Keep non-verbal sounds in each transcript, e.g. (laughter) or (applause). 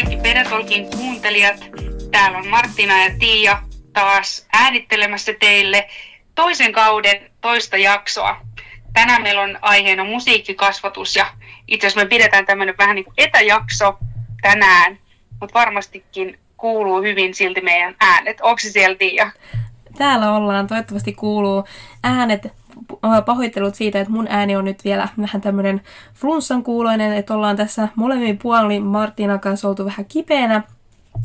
kaikki Pedetolkin kuuntelijat. Täällä on Martina ja Tiia taas äänittelemässä teille toisen kauden toista jaksoa. Tänään meillä on aiheena musiikkikasvatus ja itse asiassa me pidetään tämmöinen vähän niin kuin etäjakso tänään, mutta varmastikin kuuluu hyvin silti meidän äänet. Onko se siellä Tiia? Täällä ollaan, toivottavasti kuuluu äänet pahoittelut siitä, että mun ääni on nyt vielä vähän tämmöinen flunssan kuuloinen, että ollaan tässä molemmin puolin Martinan kanssa oltu vähän kipeänä.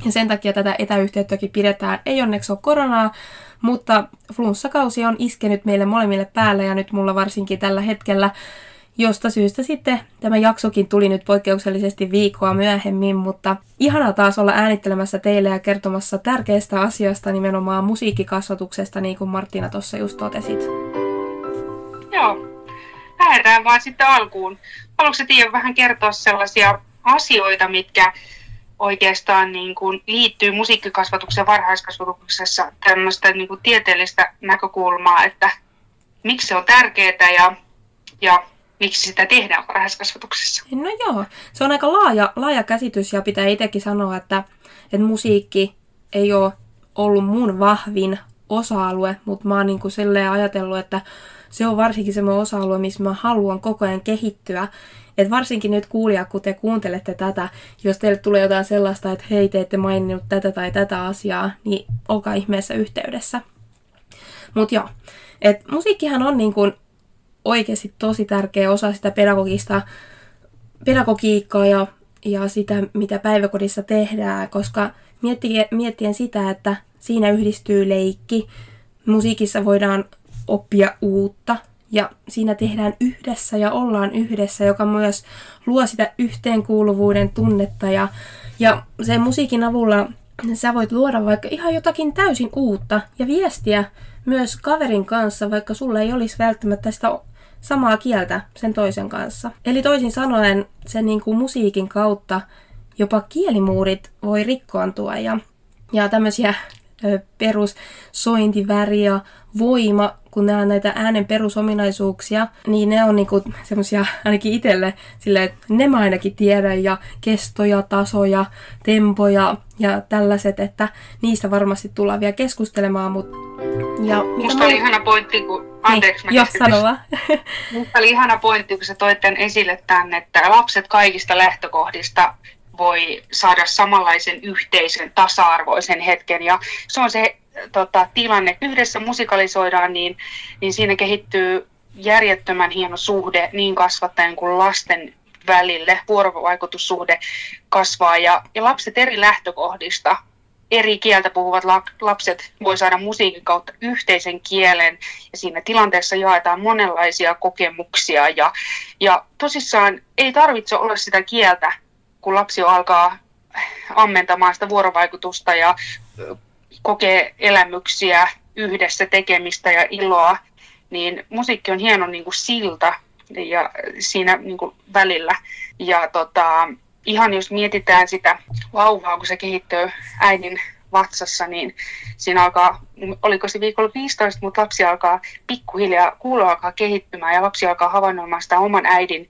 Ja sen takia tätä etäyhteyttäkin pidetään. Ei onneksi ole koronaa, mutta flunssakausi on iskenyt meille molemmille päälle ja nyt mulla varsinkin tällä hetkellä josta syystä sitten tämä jaksokin tuli nyt poikkeuksellisesti viikkoa myöhemmin, mutta ihanaa taas olla äänittelemässä teille ja kertomassa tärkeästä asiasta, nimenomaan musiikkikasvatuksesta, niin kuin Martina tuossa just totesit. Joo, lähdetään vaan sitten alkuun. Haluatko Tiia vähän kertoa sellaisia asioita, mitkä oikeastaan niin kuin liittyy musiikkikasvatukseen ja varhaiskasvatuksessa tämmöistä niin kuin tieteellistä näkökulmaa, että miksi se on tärkeää ja, ja miksi sitä tehdään varhaiskasvatuksessa? No joo, se on aika laaja, laaja käsitys ja pitää itsekin sanoa, että, että musiikki ei ole ollut mun vahvin osa-alue, mutta mä oon niin kuin ajatellut, että se on varsinkin semmoinen osa-alue, missä mä haluan koko ajan kehittyä. Et varsinkin nyt kuulia, kun te kuuntelette tätä, jos teille tulee jotain sellaista, että hei, te ette maininnut tätä tai tätä asiaa, niin olkaa ihmeessä yhteydessä. Mutta joo, et musiikkihan on niin kuin oikeasti tosi tärkeä osa sitä pedagogista, pedagogiikkaa ja, ja sitä, mitä päiväkodissa tehdään, koska miettien, miettien sitä, että siinä yhdistyy leikki, musiikissa voidaan oppia uutta ja siinä tehdään yhdessä ja ollaan yhdessä, joka myös luo sitä yhteenkuuluvuuden tunnetta ja, ja sen musiikin avulla sä voit luoda vaikka ihan jotakin täysin uutta ja viestiä myös kaverin kanssa, vaikka sulla ei olisi välttämättä sitä samaa kieltä sen toisen kanssa. Eli toisin sanoen sen niin kuin musiikin kautta jopa kielimuurit voi rikkoontua ja, ja tämmöisiä perus sointiväriä, voima, kun nämä näitä äänen perusominaisuuksia, niin ne on niinku semmoisia ainakin itselle silleen, että ne mä ainakin tiedän ja kestoja, tasoja, tempoja ja tällaiset, että niistä varmasti tullaan vielä keskustelemaan, mutta ja Musta mä... oli ihana pointti, kun... Niin, Anteeksi, niin, sano vaan. (laughs) Musta oli ihana pointti, kun sä toit tämän esille tänne, että lapset kaikista lähtökohdista voi saada samanlaisen yhteisen tasa-arvoisen hetken. Ja se on se tota, tilanne, yhdessä musikalisoidaan, niin, niin siinä kehittyy järjettömän hieno suhde niin kasvattajan kuin lasten välille, vuorovaikutussuhde kasvaa ja, ja lapset eri lähtökohdista, eri kieltä puhuvat lapset voi saada musiikin kautta yhteisen kielen. Ja siinä tilanteessa jaetaan monenlaisia kokemuksia. Ja, ja tosissaan ei tarvitse olla sitä kieltä, kun lapsi alkaa ammentamaan sitä vuorovaikutusta ja kokee elämyksiä yhdessä tekemistä ja iloa, niin musiikki on hieno niin kuin silta ja siinä niin kuin välillä. Ja tota, ihan jos mietitään sitä vauvaa, kun se kehittyy äidin vatsassa, niin siinä alkaa, oliko se viikolla 15, mutta lapsi alkaa pikkuhiljaa, kuulo alkaa kehittymään ja lapsi alkaa havainnoimaan sitä oman äidin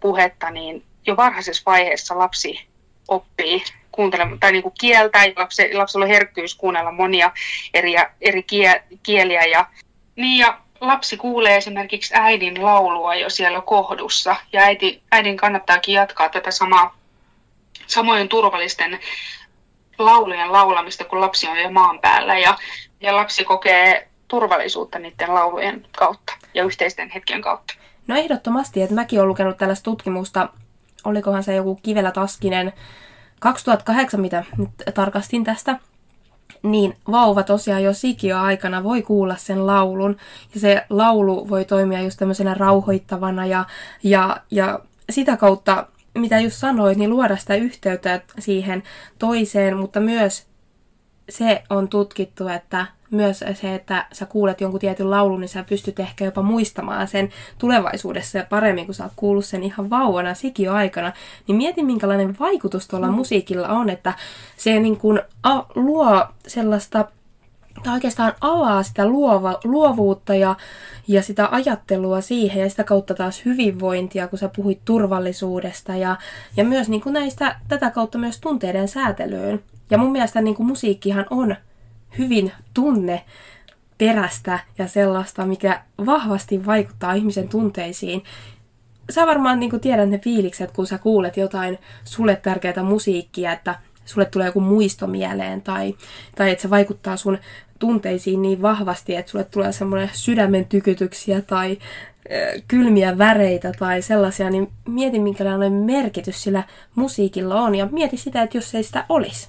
puhetta, niin jo varhaisessa vaiheessa lapsi oppii kuuntelemaan tai niin kuin kieltä, ja lapsi, lapsella on herkkyys kuunnella monia eri, eri kie, kieliä. Ja, niin ja lapsi kuulee esimerkiksi äidin laulua jo siellä kohdussa, ja äiti, äidin kannattaakin jatkaa tätä samaa, samojen turvallisten laulujen laulamista, kun lapsi on jo maan päällä, ja, ja lapsi kokee turvallisuutta niiden laulujen kautta ja yhteisten hetken kautta. No ehdottomasti, että mäkin olen lukenut tällaista tutkimusta, olikohan se joku Kivelä Taskinen, 2008, mitä nyt tarkastin tästä, niin vauva tosiaan jo sikio-aikana voi kuulla sen laulun. Ja se laulu voi toimia just tämmöisenä rauhoittavana ja, ja, ja sitä kautta, mitä just sanoit, niin luoda sitä yhteyttä siihen toiseen, mutta myös se on tutkittu, että myös se, että sä kuulet jonkun tietyn laulun, niin sä pystyt ehkä jopa muistamaan sen tulevaisuudessa ja paremmin, kun sä oot kuullut sen ihan vauvana, sikioaikana. Niin mieti, minkälainen vaikutus tuolla mm. musiikilla on, että se niin kuin a, luo sellaista tämä oikeastaan avaa sitä luova, luovuutta ja, ja sitä ajattelua siihen ja sitä kautta taas hyvinvointia, kun sä puhuit turvallisuudesta ja, ja myös niin kuin näistä, tätä kautta myös tunteiden säätelyyn. Ja mun mielestä niin kuin musiikkihan on hyvin tunne perästä ja sellaista, mikä vahvasti vaikuttaa ihmisen tunteisiin. Sä varmaan niin kuin tiedät ne fiilikset, kun sä kuulet jotain sulle tärkeää musiikkia, että sulle tulee joku muisto mieleen tai, tai että se vaikuttaa sun tunteisiin niin vahvasti, että sulle tulee semmoinen sydämen tykytyksiä tai kylmiä väreitä tai sellaisia, niin mieti minkälainen merkitys sillä musiikilla on ja mieti sitä, että jos ei sitä olisi.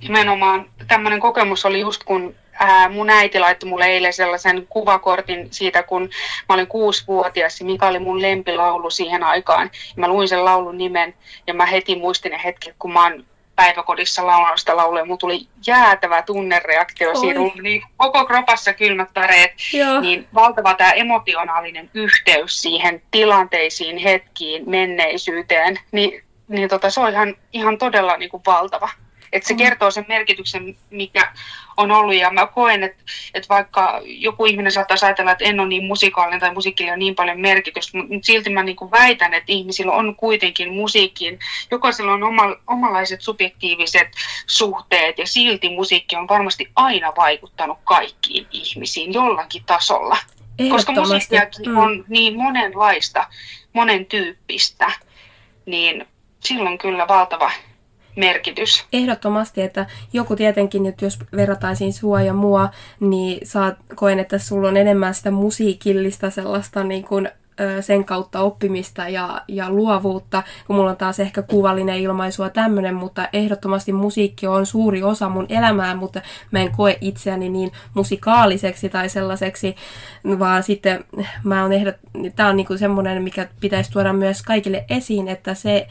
Nimenomaan tämmöinen kokemus oli just kun ää, mun äiti laittoi mulle eilen sellaisen kuvakortin siitä, kun mä olin kuusi-vuotias ja mikä oli mun lempilaulu siihen aikaan. Ja mä luin sen laulun nimen ja mä heti muistin ne hetket, kun mä oon päiväkodissa laulanut sitä laulua. Mulla tuli jäätävä tunnereaktio Oi. siinä, niin koko kropassa kylmät väreet. Joo. Niin valtava tämä emotionaalinen yhteys siihen tilanteisiin, hetkiin, menneisyyteen, niin, niin tota, se on ihan, ihan todella niin kuin valtava. Että se mm. kertoo sen merkityksen, mikä on ollut. Ja mä koen, että, että vaikka joku ihminen saattaa ajatella, että en ole niin musikaalinen tai musiikilla on niin paljon merkitystä, mutta silti mä niin kuin väitän, että ihmisillä on kuitenkin musiikkiin, jokaisella on oma, omalaiset subjektiiviset suhteet ja silti musiikki on varmasti aina vaikuttanut kaikkiin ihmisiin jollakin tasolla. Koska musiikkiakin mm. on niin monenlaista, monen tyyppistä, niin silloin kyllä valtava merkitys. Ehdottomasti, että joku tietenkin, että jos verrataan siinä sua ja mua, niin saat, koen, että sulla on enemmän sitä musiikillista sellaista niin kuin, sen kautta oppimista ja, ja luovuutta, kun mulla on taas ehkä kuvallinen ilmaisu ja tämmöinen, mutta ehdottomasti musiikki on suuri osa mun elämää, mutta mä en koe itseäni niin musikaaliseksi tai sellaiseksi, vaan sitten mä oon ehdot, tää on niinku semmoinen, mikä pitäisi tuoda myös kaikille esiin, että se,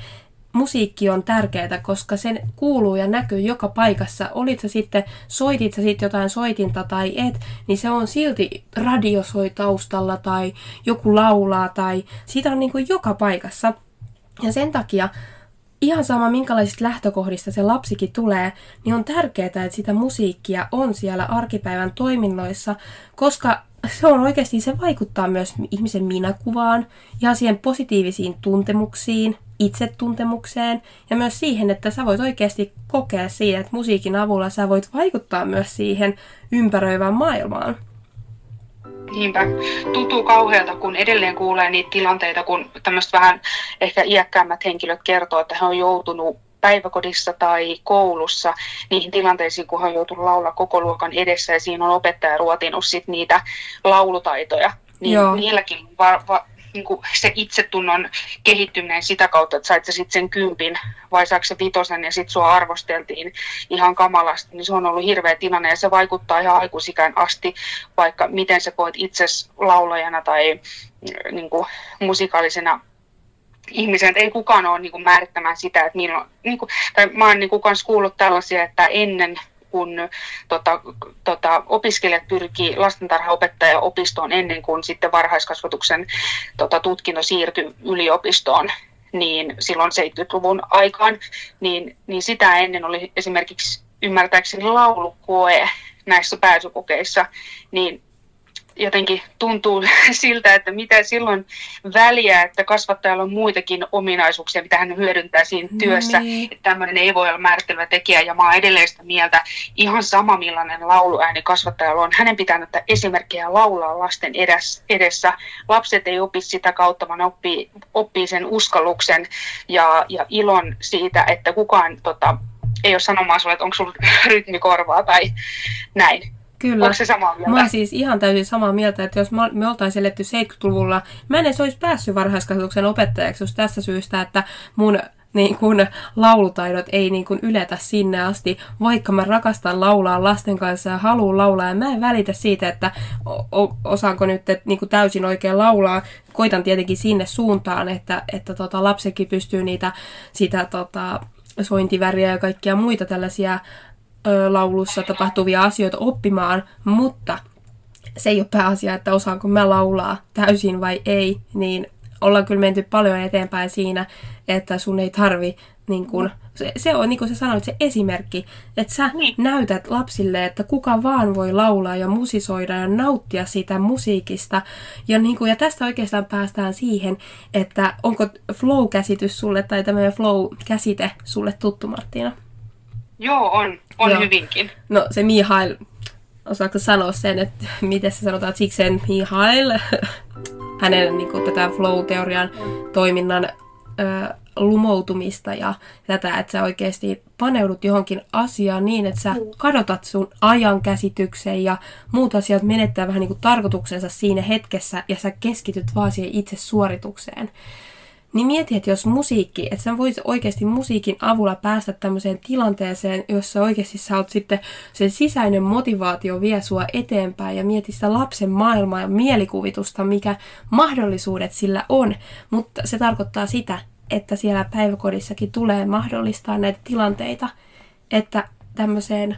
musiikki on tärkeää, koska sen kuuluu ja näkyy joka paikassa. Olit sä sitten, soitit sä sitten jotain soitinta tai et, niin se on silti radio taustalla tai joku laulaa tai siitä on niin kuin joka paikassa. Ja sen takia ihan sama minkälaisista lähtökohdista se lapsikin tulee, niin on tärkeää, että sitä musiikkia on siellä arkipäivän toiminnoissa, koska se on oikeasti, se vaikuttaa myös ihmisen minäkuvaan ja siihen positiivisiin tuntemuksiin, itsetuntemukseen ja myös siihen, että sä voit oikeasti kokea siitä, että musiikin avulla sä voit vaikuttaa myös siihen ympäröivään maailmaan. Niinpä. Tuntuu kauhealta, kun edelleen kuulee niitä tilanteita, kun tämmöistä vähän ehkä iäkkäämmät henkilöt kertoo, että he on joutunut päiväkodissa tai koulussa niihin tilanteisiin, kun he on joutunut laulaa koko luokan edessä ja siinä on opettaja ruotinut sit niitä laulutaitoja. Niin Joo. niilläkin va- va- niin kuin se itsetunnon kehittyminen sitä kautta, että sait sä sitten sen kympin vai saako se vitosen ja sitten sua arvosteltiin ihan kamalasti, niin se on ollut hirveä tilanne ja se vaikuttaa ihan aikuisikään asti, vaikka miten sä koet itses laulajana tai mm, niin kuin, musikaalisena ihmisen, ei kukaan ole niin kuin, määrittämään sitä, että milloin, niin kuin, tai mä oon niin kuin, kuullut tällaisia, että ennen kun tota, tota, opiskelijat pyrkii lastentarhaopettaja opistoon ennen kuin sitten varhaiskasvatuksen tota, tutkinto siirtyi yliopistoon, niin silloin 70-luvun aikaan, niin, niin sitä ennen oli esimerkiksi ymmärtääkseni laulukoe näissä pääsykokeissa, niin jotenkin tuntuu (laughs) siltä, että mitä silloin väliä, että kasvattajalla on muitakin ominaisuuksia, mitä hän hyödyntää siinä no työssä. Niin. Että tämmöinen ei voi olla määrittelevä tekijä ja mä oon edelleen sitä mieltä, ihan sama millainen lauluääni kasvattajalla on. Hänen pitää näyttää esimerkkejä laulaa lasten edessä. Lapset ei opi sitä kautta, vaan oppii, oppii sen uskalluksen ja, ja ilon siitä, että kukaan tota, ei ole sanomaan sulle, että onko sulla (laughs) rytmikorvaa tai näin Kyllä. Onko se samaa mieltä? Mä oon siis ihan täysin samaa mieltä, että jos me oltaisiin eletty 70-luvulla, mä en edes olisi päässyt varhaiskasvatuksen opettajaksi just tässä syystä, että mun niin kun, laulutaidot ei niin kun, yletä sinne asti, vaikka mä rakastan laulaa lasten kanssa ja haluan laulaa. Ja mä en välitä siitä, että o- osaanko nyt et, niin täysin oikein laulaa. Koitan tietenkin sinne suuntaan, että, että tota, lapsekin pystyy niitä sitä tota, sointiväriä ja kaikkia muita tällaisia laulussa tapahtuvia asioita oppimaan, mutta se ei ole pääasia, että osaanko mä laulaa täysin vai ei, niin ollaan kyllä menty paljon eteenpäin siinä, että sun ei tarvi niin kun, se, se on niin kuin sä sanoit, se esimerkki, että sä Niin. näytät lapsille, että kuka vaan voi laulaa ja musisoida ja nauttia siitä musiikista. Ja, niin kuin, ja tästä oikeastaan päästään siihen, että onko flow-käsitys sulle tai tämmöinen flow-käsite sulle tuttu, Martina? Joo, on. On Joo. hyvinkin. No se Mihail, osaatko sanoa sen, että miten se sanotaan, että siksi Mihail, (laughs) hänen niin kuin, tätä flow-teorian toiminnan ö, lumoutumista ja tätä, että sä oikeasti paneudut johonkin asiaan niin, että sä kadotat sun ajan käsityksen ja muut asiat menettää vähän niin kuin tarkoituksensa siinä hetkessä ja sä keskityt vaan siihen itse suoritukseen. Niin mieti, että jos musiikki, että sä voisit oikeasti musiikin avulla päästä tämmöiseen tilanteeseen, jossa oikeasti sä oot sitten, sen sisäinen motivaatio vie sua eteenpäin ja mieti sitä lapsen maailmaa ja mielikuvitusta, mikä mahdollisuudet sillä on. Mutta se tarkoittaa sitä, että siellä päiväkodissakin tulee mahdollistaa näitä tilanteita, että tämmöiseen,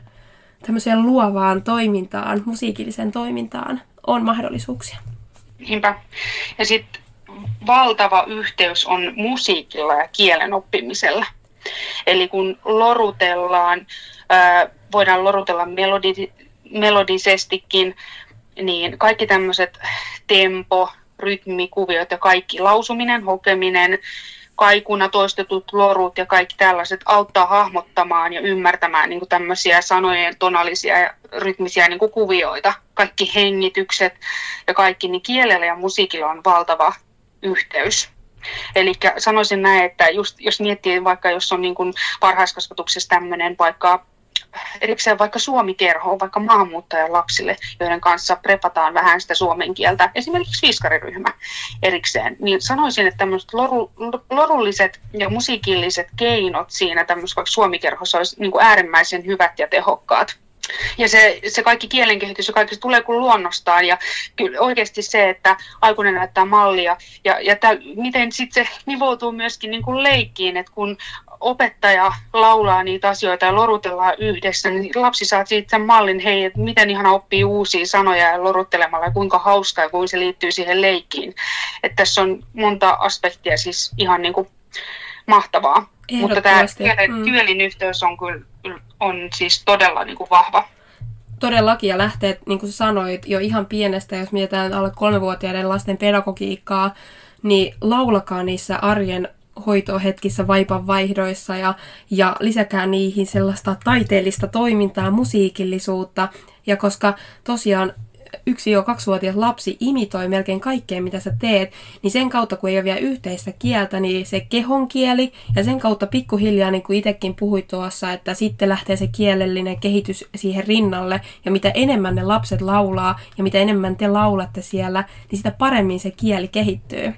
tämmöiseen luovaan toimintaan, musiikilliseen toimintaan on mahdollisuuksia. Niinpä. Ja sitten valtava yhteys on musiikilla ja kielen oppimisella. Eli kun lorutellaan, voidaan lorutella melodi, melodisestikin, niin kaikki tämmöiset tempo, rytmikuviot ja kaikki lausuminen, hokeminen, kaikuna toistetut lorut ja kaikki tällaiset auttaa hahmottamaan ja ymmärtämään niin tämmöisiä sanojen tonaalisia ja rytmisiä niin kuvioita. Kaikki hengitykset ja kaikki, niin kielellä ja musiikilla on valtava yhteys. Eli sanoisin näin, että just, jos miettii vaikka, jos on niin kuin varhaiskasvatuksessa tämmöinen vaikka erikseen vaikka suomikerho, vaikka maahanmuuttajalapsille, joiden kanssa prepataan vähän sitä suomen kieltä, esimerkiksi viiskariryhmä erikseen, niin sanoisin, että tämmöiset loru, lorulliset ja musiikilliset keinot siinä tämmöisessä vaikka suomikerhossa olisi niin kuin äärimmäisen hyvät ja tehokkaat. Ja se, se kaikki kielenkehitys ja kaikki se tulee kuin luonnostaan ja kyllä oikeasti se, että aikuinen näyttää mallia ja, ja täl, miten sitten se nivoutuu myöskin niin kuin leikkiin, että kun opettaja laulaa niitä asioita ja lorutellaan yhdessä, niin lapsi saa siitä sen mallin, hei, että miten ihana oppii uusia sanoja ja loruttelemalla ja kuinka hauskaa ja kuinka se liittyy siihen leikkiin. Että tässä on monta aspektia siis ihan niin kuin mahtavaa. Mutta tämä kielen, Mm. kielin yhteys on kyllä on siis todella niin kuin vahva. todellakin ja lähtee, niin kuin sanoit, jo ihan pienestä, jos mietitään alle kolmevuotiaiden lasten pedagogiikkaa, niin laulakaa niissä arjen hoitohetkissä vaipan vaihdoissa ja, ja lisäkää niihin sellaista taiteellista toimintaa, musiikillisuutta. Ja koska tosiaan yksi jo kaksivuotias lapsi imitoi melkein kaikkea, mitä sä teet, niin sen kautta, kun ei ole vielä yhteistä kieltä, niin se kehon kieli, ja sen kautta pikkuhiljaa, niin kuin itsekin puhuit tuossa, että sitten lähtee se kielellinen kehitys siihen rinnalle, ja mitä enemmän ne lapset laulaa, ja mitä enemmän te laulatte siellä, niin sitä paremmin se kieli kehittyy.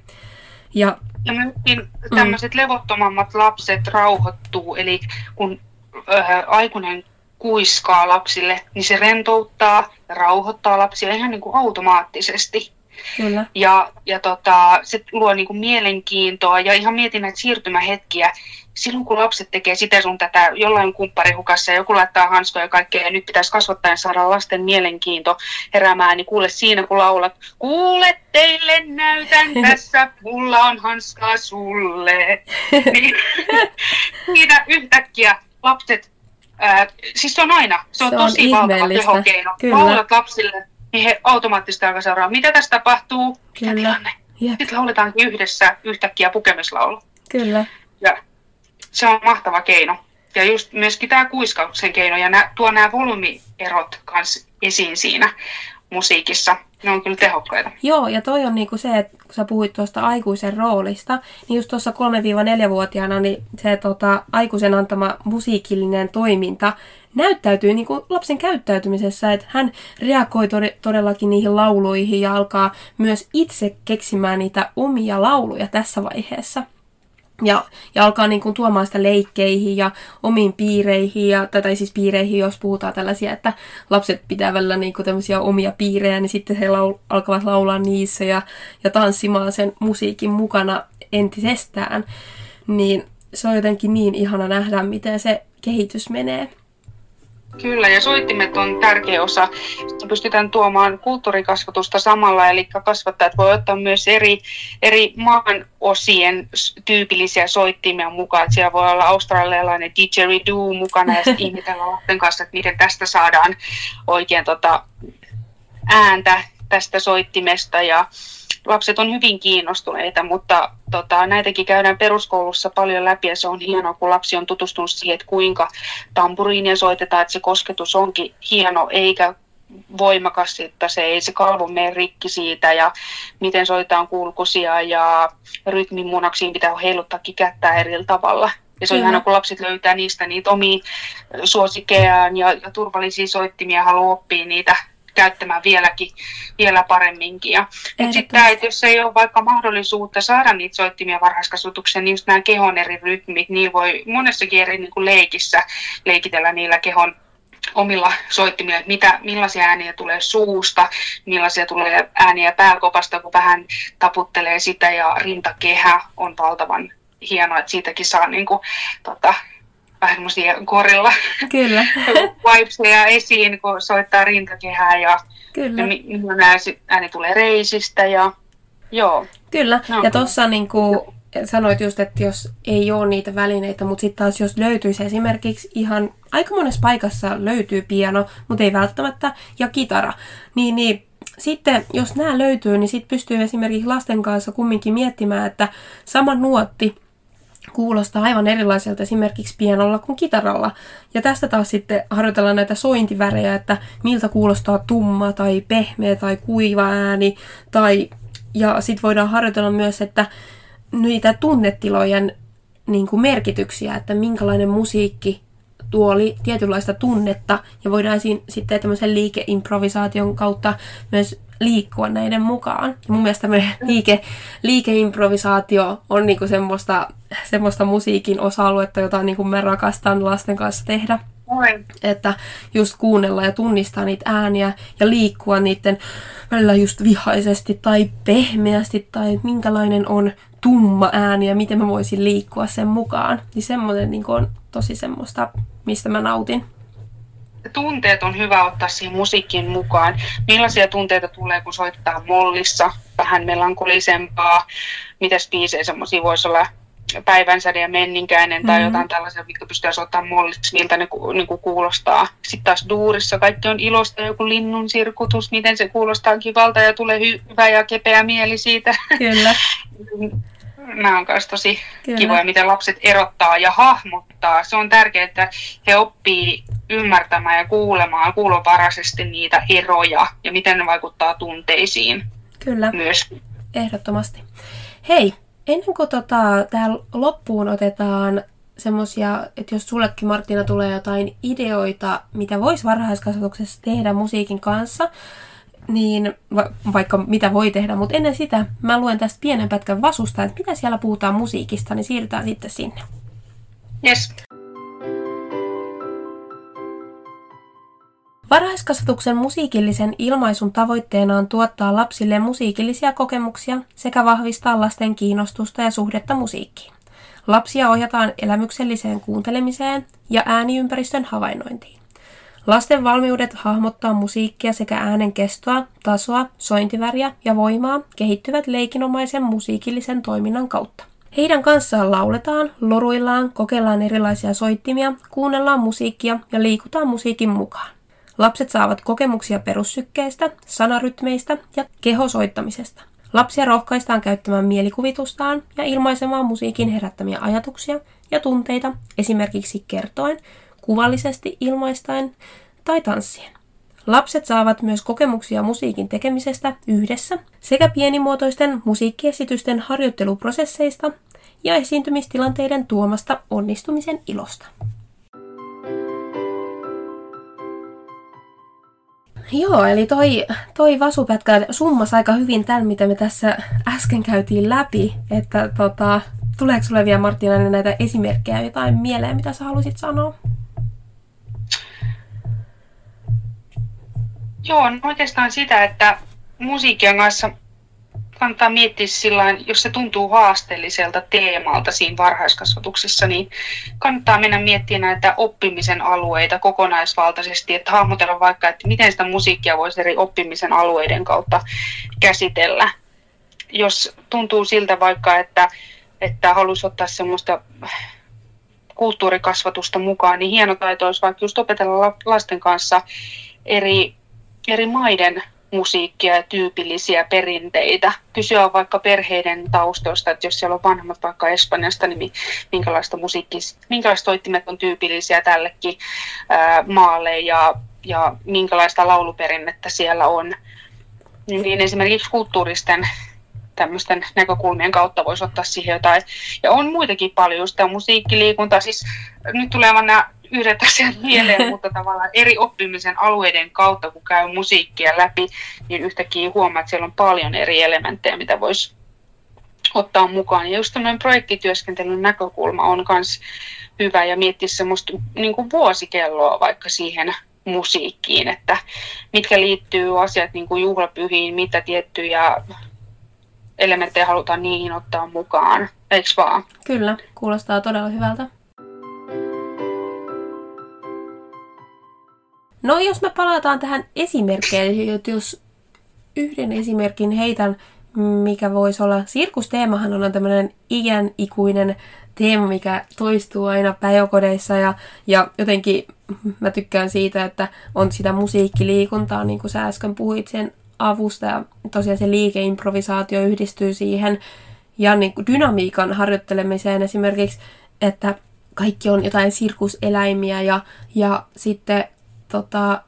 Ja Ja myöskin tämmöiset levottomammat lapset rauhoittuu, eli kun äh, aikuinen kuiskaa lapsille, niin se rentouttaa ja rauhoittaa lapsia ihan niin kuin automaattisesti. kyllä, Ja, ja tota, se luo niin kuin mielenkiintoa ja ihan mietin näitä siirtymähetkiä. Silloin kun lapset tekee sitä sun tätä jollain kumpparihukassa ja joku laittaa hanskoja ja kaikkea ja nyt pitäisi kasvattajan saada lasten mielenkiinto heräämään, niin kuule siinä kun laulat, kuule teille näytän (laughs) tässä, mulla on hanskaa sulle. (laughs) niin, (laughs) siinä yhtäkkiä lapset, ää, siis se on aina, se on, Se on tosi valtava ihmeellistä. tehokeino. Kyllä. Laulat lapsille, niin he automaattisesti alkaa seuraa, mitä tässä tapahtuu, Kyllä. tilanne. Jep. Sitten lauletaankin yhdessä yhtäkkiä pukemislaulu. kyllä. Ja se on mahtava keino. Ja just myöskin tämä kuiskauksen keino ja nää, tuo nämä volyymierot kanssa esiin siinä musiikissa. Ne on kyllä tehokkaita. Joo, ja toi on niinku se, että kun sä puhuit tuosta aikuisen roolista, niin just tuossa 3-4-vuotiaana niin se tota, aikuisen antama musiikillinen toiminta näyttäytyy niinku lapsen käyttäytymisessä, että hän reagoi tode- todellakin niihin lauluihin ja alkaa myös itse keksimään niitä omia lauluja tässä vaiheessa. Ja, ja alkaa niin kuin tuomaan sitä leikkeihin ja omiin piireihin, ja, tai, siis piireihin, jos puhutaan tällaisia, että lapset pitää välillä niin kuin tämmöisiä omia piirejä, niin sitten he laul, alkavat laulaa niissä ja, ja tanssimaan sen musiikin mukana entisestään. Niin se on jotenkin niin ihana nähdä, miten se kehitys menee. Kyllä, ja soittimet on tärkeä osa. Sitten pystytään tuomaan kulttuurikasvatusta samalla, eli kasvattajat voi ottaa myös eri, eri maan osien tyypillisiä soittimia mukaan. Siellä voi olla australialainen didgeridoo mukana ja sitten (laughs) ihmetellä lasten kanssa, että miten tästä saadaan oikein tota ääntä tästä soittimesta. Ja lapset on hyvin kiinnostuneita, mutta tota, näitäkin käydään peruskoulussa paljon läpi ja se on hienoa, kun lapsi on tutustunut siihen, että kuinka tampuriinia soitetaan, että se kosketus onkin hieno eikä voimakas, että se ei se kalvo mene rikki siitä ja miten soitetaan kulkusia ja rytmin munaksiin pitää heiluttaa kättä eri tavalla. Ja se on hienoa, kun lapset löytää niistä niitä omia suosikkejaan ja, ja turvallisia soittimia haluaa oppia niitä käyttämään vieläkin, vielä paremminkin. Ja sitten, että jos ei ole vaikka mahdollisuutta saada niitä soittimia varhaiskasvatukseen, niin just nämä kehon eri rytmit, niin voi monessakin eri niin kuin leikissä leikitellä niillä kehon omilla soittimilla, että mitä, millaisia ääniä tulee suusta, millaisia tulee ääniä pääkopasta, kun vähän taputtelee sitä ja rintakehä on valtavan hienoa, että siitäkin saa niin kuin, tota, vähän semmoisia korilla Kyllä. (laughs) vibeseja esiin, kun soittaa rintakehää ja, Kyllä. ja millainen ääni tulee reisistä ja joo. Kyllä, no. ja tuossa niin kuin sanoit just, että jos ei ole niitä välineitä, mutta sitten taas jos löytyisi esimerkiksi ihan aika monessa paikassa löytyy piano, mutta ei välttämättä, ja kitara, niin, niin sitten jos nämä löytyy, niin sitten pystyy esimerkiksi lasten kanssa kumminkin miettimään, että sama nuotti kuulostaa aivan erilaiselta esimerkiksi pianolla kuin kitaralla. Ja tästä taas sitten harjoitellaan näitä sointivärejä, että miltä kuulostaa tumma tai pehmeä tai kuiva ääni. Tai, ja sitten voidaan harjoitella myös, että niitä tunnetilojen niin kuin merkityksiä, että minkälainen musiikki tuoli tietynlaista tunnetta ja voidaan siinä sitten tämmöisen liikeimprovisaation kautta myös liikkua näiden mukaan. Ja mun mielestä tämmöinen liike, liikeimprovisaatio on niinku semmoista, semmoista musiikin osa-aluetta, jota niinku mä rakastan lasten kanssa tehdä. Moi. Että just kuunnella ja tunnistaa niitä ääniä ja liikkua niiden välillä just vihaisesti tai pehmeästi tai minkälainen on tumma ääni ja miten mä voisin liikkua sen mukaan. Niin semmoinen niin on tosi semmoista, mistä mä nautin tunteet on hyvä ottaa siihen musiikkiin mukaan. Millaisia tunteita tulee, kun soittaa mollissa, vähän melankolisempaa, mitä biisejä semmoisia voisi olla päivänsäde ja menninkäinen tai mm-hmm. jotain tällaisia, mitkä pystyy soittamaan molliksi, miltä ne niin kuin kuulostaa. Sitten taas duurissa kaikki on ilosta, joku linnun sirkutus, miten se kuulostaa kivalta ja tulee hyvä ja kepeä mieli siitä. Kyllä. (laughs) nämä on myös tosi Kyllä. kivoja, miten lapset erottaa ja hahmottaa. Se on tärkeää, että he oppii ymmärtämään ja kuulemaan kuulovaraisesti niitä eroja ja miten ne vaikuttaa tunteisiin. Kyllä. Myös. Ehdottomasti. Hei, ennen kuin tota, tähän loppuun otetaan semmoisia, että jos sullekin Martina tulee jotain ideoita, mitä voisi varhaiskasvatuksessa tehdä musiikin kanssa, niin va- vaikka mitä voi tehdä, mutta ennen sitä mä luen tästä pienen pätkän vasusta, että mitä siellä puhutaan musiikista, niin siirrytään sitten sinne. Yes. Varhaiskasvatuksen musiikillisen ilmaisun tavoitteena on tuottaa lapsille musiikillisia kokemuksia sekä vahvistaa lasten kiinnostusta ja suhdetta musiikkiin. Lapsia ohjataan elämykselliseen kuuntelemiseen ja ääniympäristön havainnointiin. Lasten valmiudet hahmottaa musiikkia sekä äänen kestoa, tasoa, sointiväriä ja voimaa kehittyvät leikinomaisen musiikillisen toiminnan kautta. Heidän kanssaan lauletaan, loruillaan, kokeillaan erilaisia soittimia, kuunnellaan musiikkia ja liikutaan musiikin mukaan. Lapset saavat kokemuksia perussykkeistä, sanarytmeistä ja kehosoittamisesta. Lapsia rohkaistaan käyttämään mielikuvitustaan ja ilmaisemaan musiikin herättämiä ajatuksia ja tunteita, esimerkiksi kertoen, kuvallisesti ilmaistain tai tanssien. Lapset saavat myös kokemuksia musiikin tekemisestä yhdessä sekä pienimuotoisten musiikkiesitysten harjoitteluprosesseista ja esiintymistilanteiden tuomasta onnistumisen ilosta. Joo, eli toi, toi vasupätkä summas aika hyvin tämän, mitä me tässä äsken käytiin läpi. Että tota, tuleeko sulle vielä Martina näitä esimerkkejä jotain mieleen, mitä sä haluaisit sanoa? Joo, no oikeastaan sitä, että musiikin kanssa kannattaa miettiä sillä jos se tuntuu haasteelliselta teemalta siinä varhaiskasvatuksessa, niin kannattaa mennä miettimään näitä oppimisen alueita kokonaisvaltaisesti, että hahmotella vaikka, että miten sitä musiikkia voisi eri oppimisen alueiden kautta käsitellä. Jos tuntuu siltä vaikka, että, että haluaisi ottaa semmoista kulttuurikasvatusta mukaan, niin hieno taito olisi vaikka just opetella lasten kanssa eri, eri maiden musiikkia ja tyypillisiä perinteitä. Kysyä vaikka perheiden taustoista, että jos siellä on vanhemmat vaikka Espanjasta, niin minkälaista musiikkia, minkälaiset soittimet on tyypillisiä tällekin ää, maalle ja, ja minkälaista lauluperinnettä siellä on. Niin esimerkiksi kulttuuristen tämmöisten näkökulmien kautta voisi ottaa siihen jotain. Ja on muitakin paljon, just tämä musiikkiliikunta, siis nyt tulee nämä yhdet asiat mieleen, (laughs) mutta tavallaan eri oppimisen alueiden kautta, kun käy musiikkia läpi, niin yhtäkkiä huomaa, että siellä on paljon eri elementtejä, mitä voisi ottaa mukaan. Ja just tämmöinen projektityöskentelyn näkökulma on myös hyvä ja miettiä semmoista niin kuin vuosikelloa vaikka siihen musiikkiin, että mitkä liittyy asiat niin kuin juhlapyhiin, mitä tiettyjä elementtejä halutaan niihin ottaa mukaan, eikö vaan? Kyllä, kuulostaa todella hyvältä. No jos me palataan tähän esimerkkeihin, että jos yhden esimerkin heitän, mikä voisi olla, sirkusteemahan on tämmöinen iän ikuinen teema, mikä toistuu aina päiväkodeissa ja, ja jotenkin mä tykkään siitä, että on sitä musiikkiliikuntaa, niin kuin sä äsken puhuit sen avusta. Ja tosiaan se liikeimprovisaatio yhdistyy siihen ja niin kuin dynamiikan harjoittelemiseen esimerkiksi, että kaikki on jotain sirkuseläimiä ja, ja sitten tota,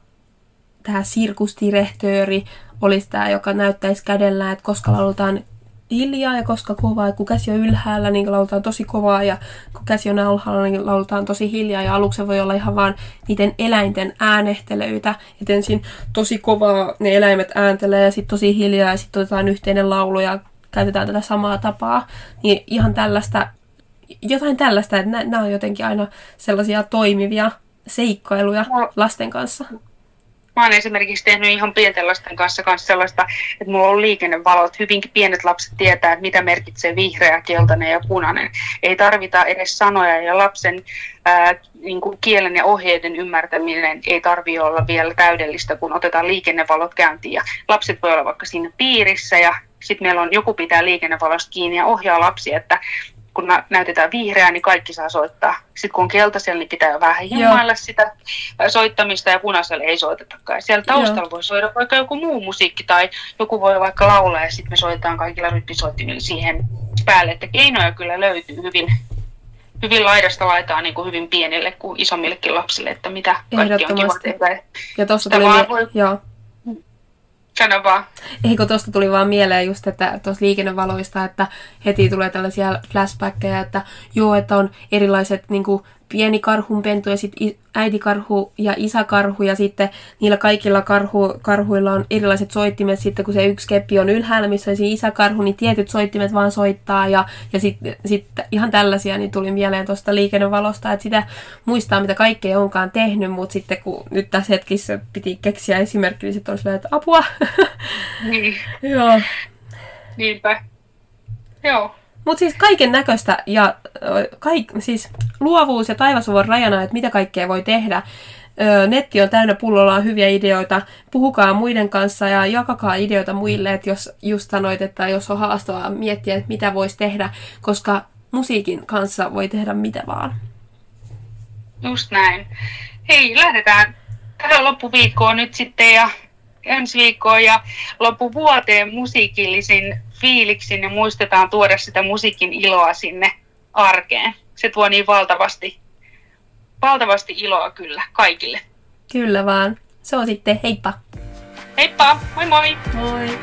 tämä sirkusdirehtööri olisi tämä, joka näyttäisi kädellä, että koska lauletaan hiljaa ja koska kovaa, että kun käsi on ylhäällä, niin lauletaan tosi kovaa ja kun käsi on alhaalla, niin lauletaan tosi hiljaa. Ja aluksi voi olla ihan vaan niiden eläinten äänehtelyitä, että ensin tosi kovaa ne eläimet ääntelee ja sitten tosi hiljaa ja sitten otetaan yhteinen laulu ja käytetään tätä samaa tapaa, niin ihan tällaista, jotain tällaista, että nämä on jotenkin aina sellaisia toimivia seikkailuja lasten kanssa? Mä oon esimerkiksi tehnyt ihan pienten lasten kanssa, kanssa sellaista, että mulla on liikennevalot. Hyvinkin pienet lapset tietää, että mitä merkitsee vihreä, keltainen ja punainen. Ei tarvita edes sanoja ja lapsen ää, niin kuin kielen ja ohjeiden ymmärtäminen ei tarvi olla vielä täydellistä, kun otetaan liikennevalot käyntiin. Ja lapset voi olla vaikka siinä piirissä ja sitten meillä on joku pitää liikennevalosta kiinni ja ohjaa lapsi, että kun näytetään vihreää, niin kaikki saa soittaa. Sitten kun on keltaisella, niin pitää vähän himmailla sitä soittamista ja punaisella ei soitetakaan. Siellä taustalla Joo. voi soida vaikka joku muu musiikki tai joku voi vaikka laulaa ja sitten me soitetaan kaikilla rytmisoittimilla siihen päälle. Että keinoja kyllä löytyy hyvin, hyvin laidasta laitaa niin kuin hyvin pienille kuin isommillekin lapsille, että mitä kaikki on kiva tehdä. Ja tuossa tuli, mie- voi... Joo. Sano. Eikö tuosta tuli vaan mieleen just, että tuossa liikennevaloista, että heti tulee tällaisia flashbackkejä, että joo, että on erilaiset niin kuin, pieni karhunpentu ja sitten äitikarhu ja isäkarhu ja sitten niillä kaikilla karhu, karhuilla on erilaiset soittimet sitten kun se yksi keppi on ylhäällä, missä on isäkarhu, niin tietyt soittimet vaan soittaa ja, ja sitten sit ihan tällaisia niin tuli mieleen tuosta liikennevalosta, että sitä muistaa mitä kaikkea onkaan tehnyt, mutta sitten kun nyt tässä hetkissä piti keksiä esimerkki, niin sitten olisi että apua. Niin. (laughs) Joo. Niinpä. Joo. Mutta siis kaiken näköistä ja kaik, siis luovuus ja taivas on rajana, että mitä kaikkea voi tehdä. Netti on täynnä pullollaan hyviä ideoita. Puhukaa muiden kanssa ja jakakaa ideoita muille, että jos just sanoit, että jos on haastavaa miettiä, että mitä voisi tehdä, koska musiikin kanssa voi tehdä mitä vaan. Just näin. Hei, lähdetään tähän loppuviikkoon nyt sitten ja ensi viikkoon ja loppuvuoteen musiikillisin fiiliksin ja muistetaan tuoda sitä musiikin iloa sinne arkeen. Se tuo niin valtavasti, valtavasti iloa kyllä kaikille. Kyllä vaan. Se on sitten heippa. Heippa, moi moi! Moi!